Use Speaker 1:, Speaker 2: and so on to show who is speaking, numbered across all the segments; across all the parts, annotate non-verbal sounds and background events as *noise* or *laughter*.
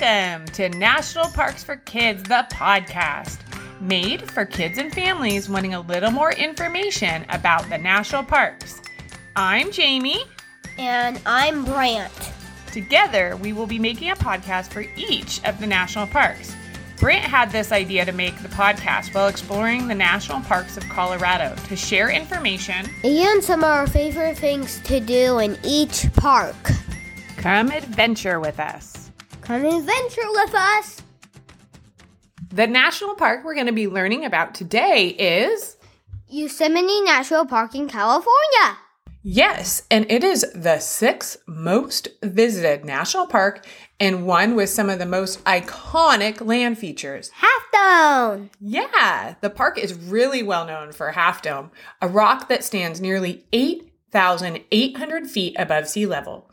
Speaker 1: Welcome to National Parks for Kids, the podcast, made for kids and families wanting a little more information about the national parks. I'm Jamie.
Speaker 2: And I'm Brant.
Speaker 1: Together, we will be making a podcast for each of the national parks. Brant had this idea to make the podcast while exploring the national parks of Colorado to share information
Speaker 2: and some of our favorite things to do in each park.
Speaker 1: Come adventure with us.
Speaker 2: Come adventure with us.
Speaker 1: The national park we're going to be learning about today is
Speaker 2: Yosemite National Park in California.
Speaker 1: Yes, and it is the sixth most visited national park and one with some of the most iconic land features.
Speaker 2: Half Dome!
Speaker 1: Yeah, the park is really well known for Half Dome, a rock that stands nearly 8,800 feet above sea level.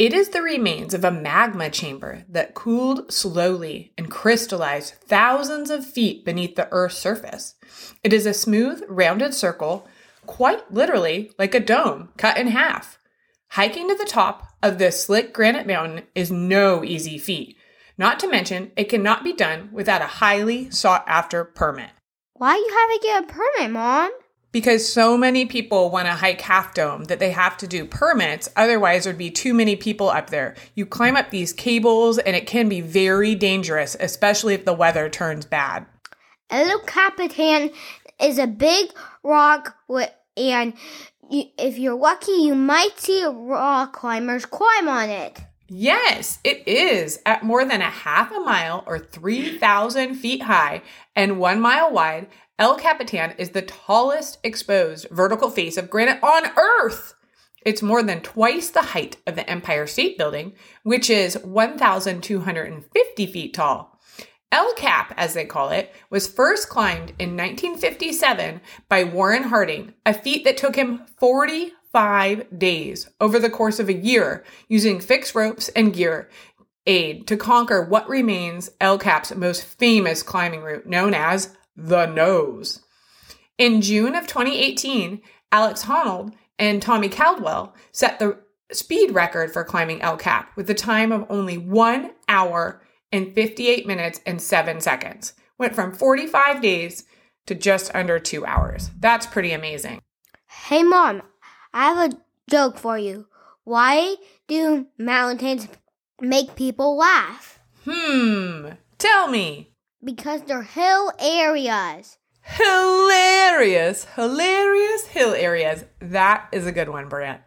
Speaker 1: It is the remains of a magma chamber that cooled slowly and crystallized thousands of feet beneath the Earth's surface. It is a smooth, rounded circle quite literally like a dome cut in half. Hiking to the top of this slick granite mountain is no easy feat. Not to mention, it cannot be done without a highly sought after permit.
Speaker 2: Why you have to get a permit, Mom?
Speaker 1: Because so many people want to hike Half Dome that they have to do permits, otherwise, there'd be too many people up there. You climb up these cables and it can be very dangerous, especially if the weather turns bad.
Speaker 2: El Capitan is a big rock with, and if you're lucky, you might see rock climbers climb on it.
Speaker 1: Yes, it is at more than a half a mile or 3,000 feet high and one mile wide. El Capitan is the tallest exposed vertical face of granite on Earth. It's more than twice the height of the Empire State Building, which is 1,250 feet tall. El Cap, as they call it, was first climbed in 1957 by Warren Harding, a feat that took him 45 days over the course of a year using fixed ropes and gear aid to conquer what remains El Cap's most famous climbing route, known as the Nose. In June of 2018, Alex Honnold and Tommy Caldwell set the speed record for climbing El Cap with a time of only one hour and 58 minutes and 7 seconds. Went from 45 days to just under two hours. That's pretty amazing.
Speaker 2: Hey, Mom, I have a joke for you. Why do mountains make people laugh?
Speaker 1: Hmm, tell me.
Speaker 2: Because they're hill areas.
Speaker 1: Hilarious, hilarious hill areas. That is a good one, Brant.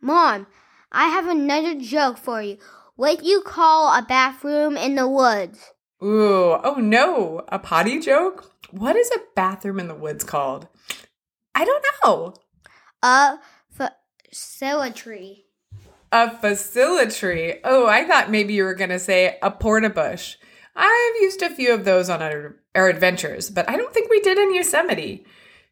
Speaker 2: Mom, I have another joke for you. What you call a bathroom in the woods?
Speaker 1: Ooh, oh no, a potty joke? What is a bathroom in the woods called? I don't know.
Speaker 2: A facility.
Speaker 1: A facility. Oh, I thought maybe you were going to say a porta bush. I've used a few of those on our, our adventures, but I don't think we did in Yosemite.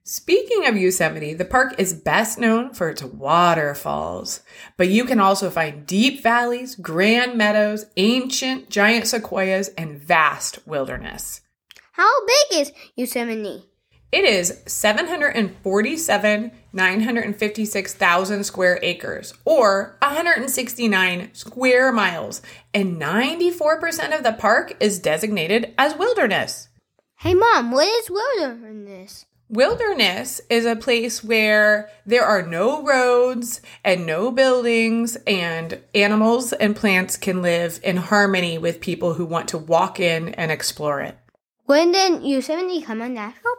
Speaker 1: Speaking of Yosemite, the park is best known for its waterfalls, but you can also find deep valleys, grand meadows, ancient giant sequoias, and vast wilderness.
Speaker 2: How big is Yosemite?
Speaker 1: It is 747 956,000 square acres or 169 square miles, and 94% of the park is designated as wilderness.
Speaker 2: Hey mom, what is wilderness?
Speaker 1: Wilderness is a place where there are no roads and no buildings, and animals and plants can live in harmony with people who want to walk in and explore it.
Speaker 2: When did Yosemite become a national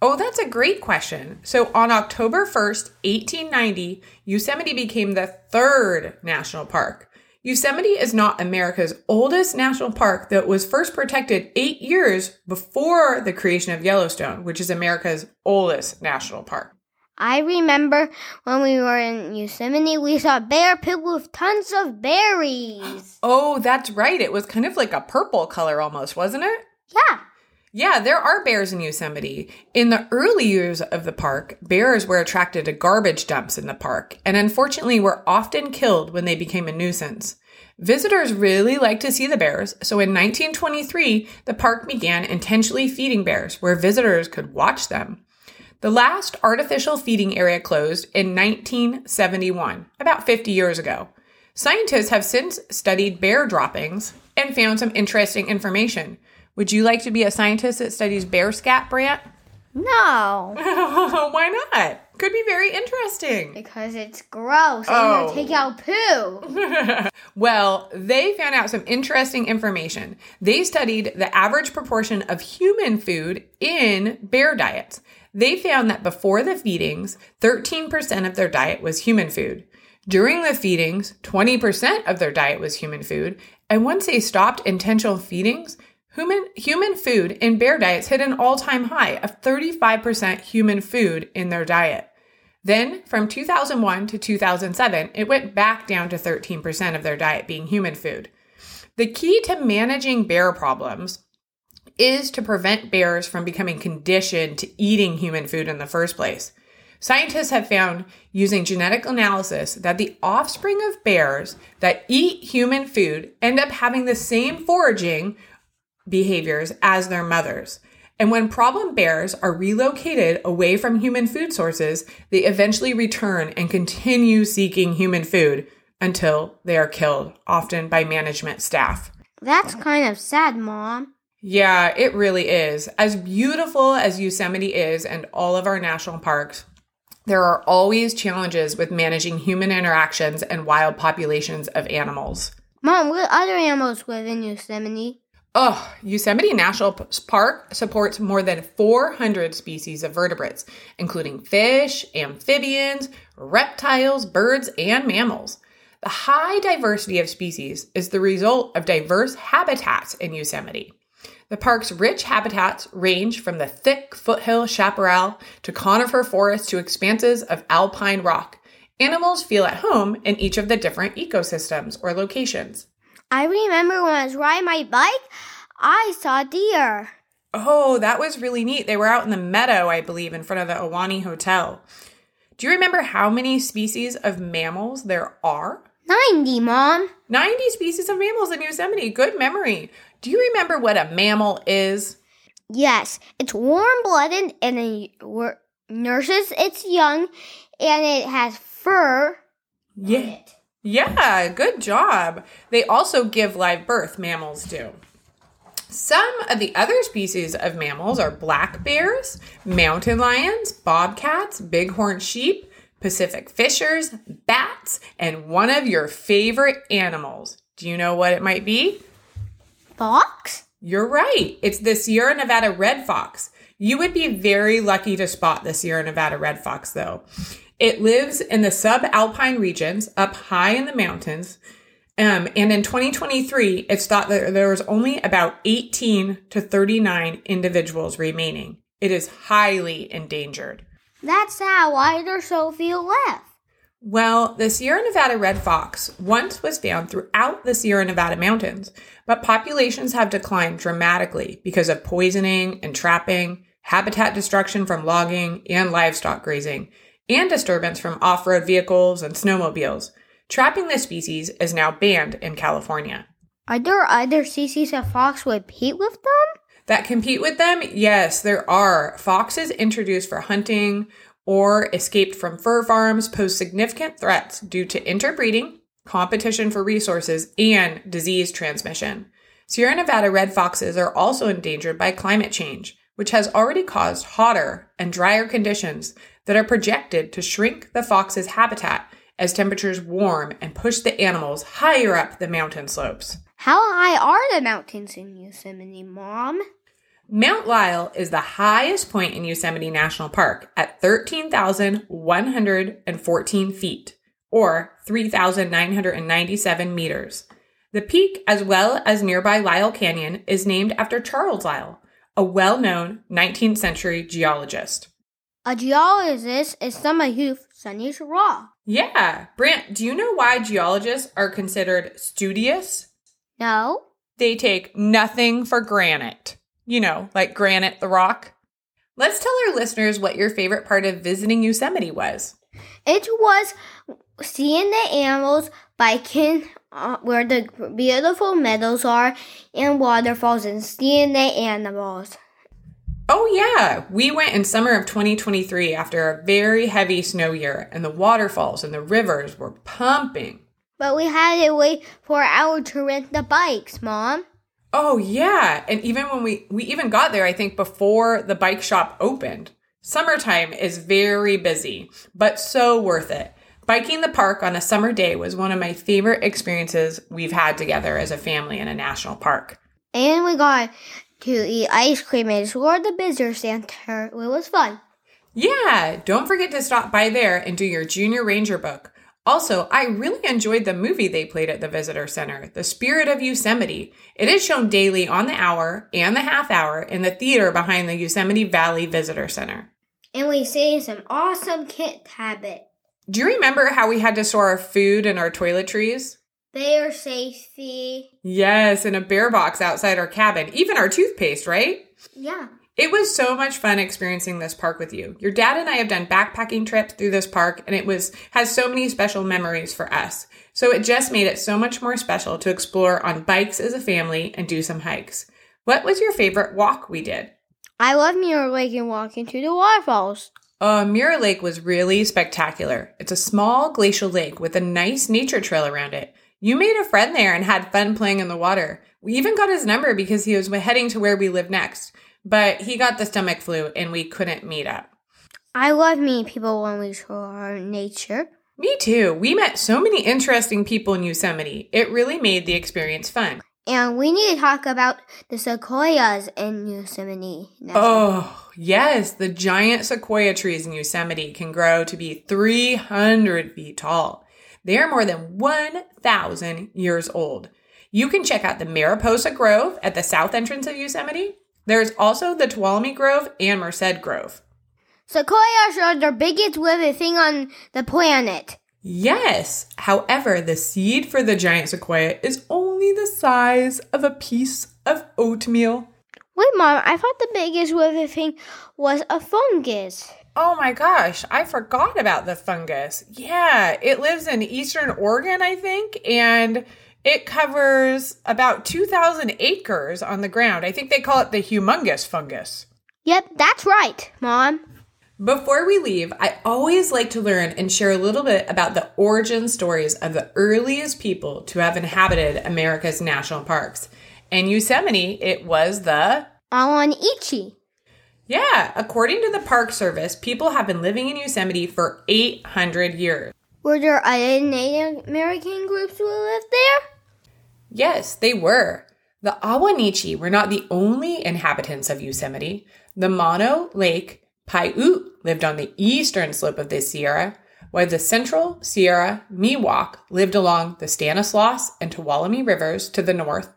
Speaker 1: Oh, that's a great question. So, on October 1st, 1890, Yosemite became the third national park. Yosemite is not America's oldest national park that was first protected eight years before the creation of Yellowstone, which is America's oldest national park.
Speaker 2: I remember when we were in Yosemite, we saw bear pit with tons of berries.
Speaker 1: Oh, that's right. It was kind of like a purple color almost, wasn't it?
Speaker 2: Yeah.
Speaker 1: Yeah, there are bears in Yosemite. In the early years of the park, bears were attracted to garbage dumps in the park and unfortunately were often killed when they became a nuisance. Visitors really liked to see the bears, so in 1923, the park began intentionally feeding bears where visitors could watch them. The last artificial feeding area closed in 1971, about 50 years ago. Scientists have since studied bear droppings and found some interesting information. Would you like to be a scientist that studies bear scat, Brant?
Speaker 2: No, *laughs*
Speaker 1: Why not? Could be very interesting.
Speaker 2: because it's gross.
Speaker 1: Oh.
Speaker 2: I'm gonna take out poo. *laughs*
Speaker 1: Well, they found out some interesting information. They studied the average proportion of human food in bear diets. They found that before the feedings, 13% of their diet was human food. During the feedings, 20% of their diet was human food. And once they stopped intentional feedings, human, human food in bear diets hit an all time high of 35% human food in their diet. Then, from 2001 to 2007, it went back down to 13% of their diet being human food. The key to managing bear problems is to prevent bears from becoming conditioned to eating human food in the first place. Scientists have found using genetic analysis that the offspring of bears that eat human food end up having the same foraging behaviors as their mothers. And when problem bears are relocated away from human food sources, they eventually return and continue seeking human food until they are killed, often by management staff.
Speaker 2: That's kind of sad, Mom.
Speaker 1: Yeah, it really is. As beautiful as Yosemite is and all of our national parks, there are always challenges with managing human interactions and wild populations of animals.
Speaker 2: Mom, what other animals live in Yosemite?
Speaker 1: Oh, Yosemite National Park supports more than 400 species of vertebrates, including fish, amphibians, reptiles, birds, and mammals. The high diversity of species is the result of diverse habitats in Yosemite. The park's rich habitats range from the thick foothill chaparral to conifer forests to expanses of alpine rock. Animals feel at home in each of the different ecosystems or locations.
Speaker 2: I remember when I was riding my bike, I saw deer.
Speaker 1: Oh, that was really neat. They were out in the meadow, I believe, in front of the Ahwahnee Hotel. Do you remember how many species of mammals there are?
Speaker 2: 90, Mom.
Speaker 1: 90 species of mammals in Yosemite. Good memory. Do you remember what a mammal is?
Speaker 2: Yes, it's warm blooded and it nurses its young and it has fur.
Speaker 1: Yeah. Yeah, good job. They also give live birth, mammals do. Some of the other species of mammals are black bears, mountain lions, bobcats, bighorn sheep, Pacific fishers, bats, and one of your favorite animals. Do you know what it might be?
Speaker 2: Fox?
Speaker 1: You're right. It's the Sierra Nevada red fox. You would be very lucky to spot the Sierra Nevada red fox, though. It lives in the subalpine regions up high in the mountains. Um, and in 2023, it's thought that there was only about 18 to 39 individuals remaining. It is highly endangered.
Speaker 2: That's sad. Why are there so few left?
Speaker 1: Well, the Sierra Nevada red fox once was found throughout the Sierra Nevada mountains, but populations have declined dramatically because of poisoning and trapping, habitat destruction from logging and livestock grazing, and disturbance from off road vehicles and snowmobiles. Trapping this species is now banned in California.
Speaker 2: Are there other species of fox would compete with them?
Speaker 1: That compete with them? Yes, there are. Foxes introduced for hunting or escaped from fur farms pose significant threats due to interbreeding, competition for resources, and disease transmission. Sierra Nevada red foxes are also endangered by climate change, which has already caused hotter and drier conditions that are projected to shrink the fox's habitat as temperatures warm and push the animals higher up the mountain slopes.
Speaker 2: How high are the mountains in Yosemite, Mom?
Speaker 1: Mount Lyell is the highest point in Yosemite National Park at 13,114 feet, or 3,997 meters. The peak, as well as nearby Lyell Canyon, is named after Charles Lyell, a well known 19th century geologist.
Speaker 2: A geologist is somebody who studies rock.
Speaker 1: Yeah, Brant, do you know why geologists are considered studious?
Speaker 2: No?
Speaker 1: They take nothing for granted. You know, like granite the rock. Let's tell our listeners what your favorite part of visiting Yosemite was.
Speaker 2: It was seeing the animals, biking uh, where the beautiful meadows are, and waterfalls, and seeing the animals.
Speaker 1: Oh, yeah, we went in summer of 2023 after a very heavy snow year, and the waterfalls and the rivers were pumping.
Speaker 2: But we had to wait for an hour to rent the bikes, Mom.
Speaker 1: Oh yeah, and even when we we even got there I think before the bike shop opened. Summertime is very busy, but so worth it. Biking the park on a summer day was one of my favorite experiences we've had together as a family in a national park.
Speaker 2: And we got to eat ice cream and explore the visitor center. It was fun.
Speaker 1: Yeah, don't forget to stop by there and do your junior ranger book. Also, I really enjoyed the movie they played at the visitor center, The Spirit of Yosemite. It is shown daily on the hour and the half hour in the theater behind the Yosemite Valley Visitor Center.
Speaker 2: And we see some awesome kit habit.
Speaker 1: Do you remember how we had to store our food and our toiletries?
Speaker 2: Bear safety.
Speaker 1: Yes, in a bear box outside our cabin, even our toothpaste, right?
Speaker 2: Yeah.
Speaker 1: It was so much fun experiencing this park with you. Your dad and I have done backpacking trips through this park and it was has so many special memories for us. So it just made it so much more special to explore on bikes as a family and do some hikes. What was your favorite walk we did?
Speaker 2: I love Mirror Lake and walking to the waterfalls.
Speaker 1: Uh, Mirror Lake was really spectacular. It's a small glacial lake with a nice nature trail around it. You made a friend there and had fun playing in the water. We even got his number because he was heading to where we live next but he got the stomach flu and we couldn't meet up.
Speaker 2: I love meeting people when we explore nature.
Speaker 1: Me too. We met so many interesting people in Yosemite. It really made the experience fun.
Speaker 2: And we need to talk about the sequoias in Yosemite.
Speaker 1: National. Oh, yes. The giant sequoia trees in Yosemite can grow to be 300 feet tall. They are more than 1,000 years old. You can check out the Mariposa Grove at the south entrance of Yosemite there's also the Tuolumne Grove and Merced Grove.
Speaker 2: Sequoias are the biggest living thing on the planet.
Speaker 1: Yes. However, the seed for the giant sequoia is only the size of a piece of oatmeal.
Speaker 2: Wait, Mom, I thought the biggest living thing was a fungus.
Speaker 1: Oh my gosh, I forgot about the fungus. Yeah, it lives in eastern Oregon, I think, and it covers about 2,000 acres on the ground. I think they call it the humongous fungus.
Speaker 2: Yep, that's right, Mom.
Speaker 1: Before we leave, I always like to learn and share a little bit about the origin stories of the earliest people to have inhabited America's national parks. In Yosemite, it was the
Speaker 2: Ahwahneechee.
Speaker 1: Yeah, according to the Park Service, people have been living in Yosemite for 800 years.
Speaker 2: Were there other Native American groups who lived there?
Speaker 1: Yes, they were. The Ahwahneechee were not the only inhabitants of Yosemite. The Mono Lake Paiute lived on the eastern slope of the Sierra, while the Central Sierra Miwok lived along the Stanislaus and Tuolumne rivers to the north,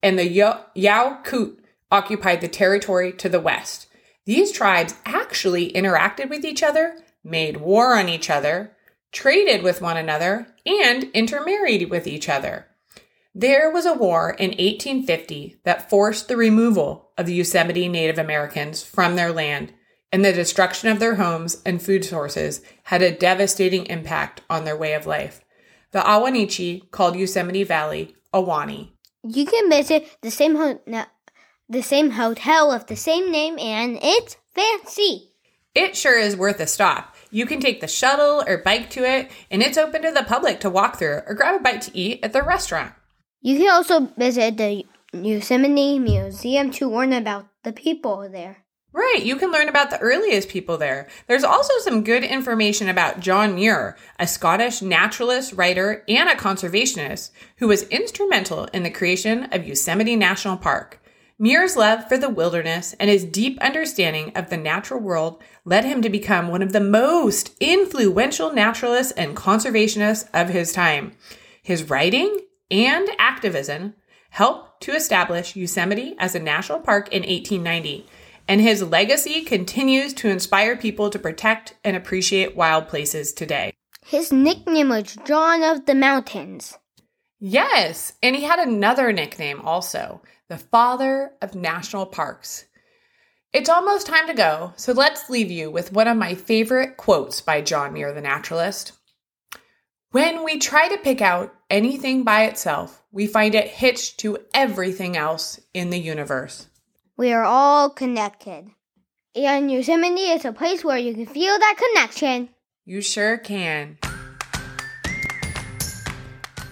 Speaker 1: and the Yokuts occupied the territory to the west. These tribes actually interacted with each other, made war on each other, traded with one another, and intermarried with each other. There was a war in 1850 that forced the removal of the Yosemite Native Americans from their land, and the destruction of their homes and food sources had a devastating impact on their way of life. The Ahwahneechee called Yosemite Valley Ahwahnee.
Speaker 2: You can visit the same ho- the same hotel with the same name, and it's fancy.
Speaker 1: It sure is worth a stop. You can take the shuttle or bike to it, and it's open to the public to walk through or grab a bite to eat at the restaurant.
Speaker 2: You can also visit the Yosemite Museum to learn about the people there.
Speaker 1: Right, you can learn about the earliest people there. There's also some good information about John Muir, a Scottish naturalist, writer, and a conservationist who was instrumental in the creation of Yosemite National Park. Muir's love for the wilderness and his deep understanding of the natural world led him to become one of the most influential naturalists and conservationists of his time. His writing and activism helped to establish Yosemite as a national park in 1890, and his legacy continues to inspire people to protect and appreciate wild places today.
Speaker 2: His nickname was John of the Mountains.
Speaker 1: Yes, and he had another nickname also, the father of national parks. It's almost time to go, so let's leave you with one of my favorite quotes by John Muir the naturalist. When we try to pick out anything by itself, we find it hitched to everything else in the universe.
Speaker 2: We are all connected. And Yosemite is a place where you can feel that connection.
Speaker 1: You sure can.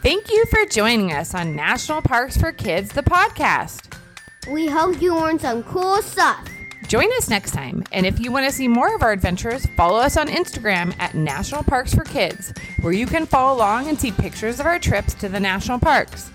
Speaker 1: Thank you for joining us on National Parks for Kids, the podcast.
Speaker 2: We hope you learned some cool stuff.
Speaker 1: Join us next time. And if you want to see more of our adventures, follow us on Instagram at National Parks for Kids, where you can follow along and see pictures of our trips to the national parks.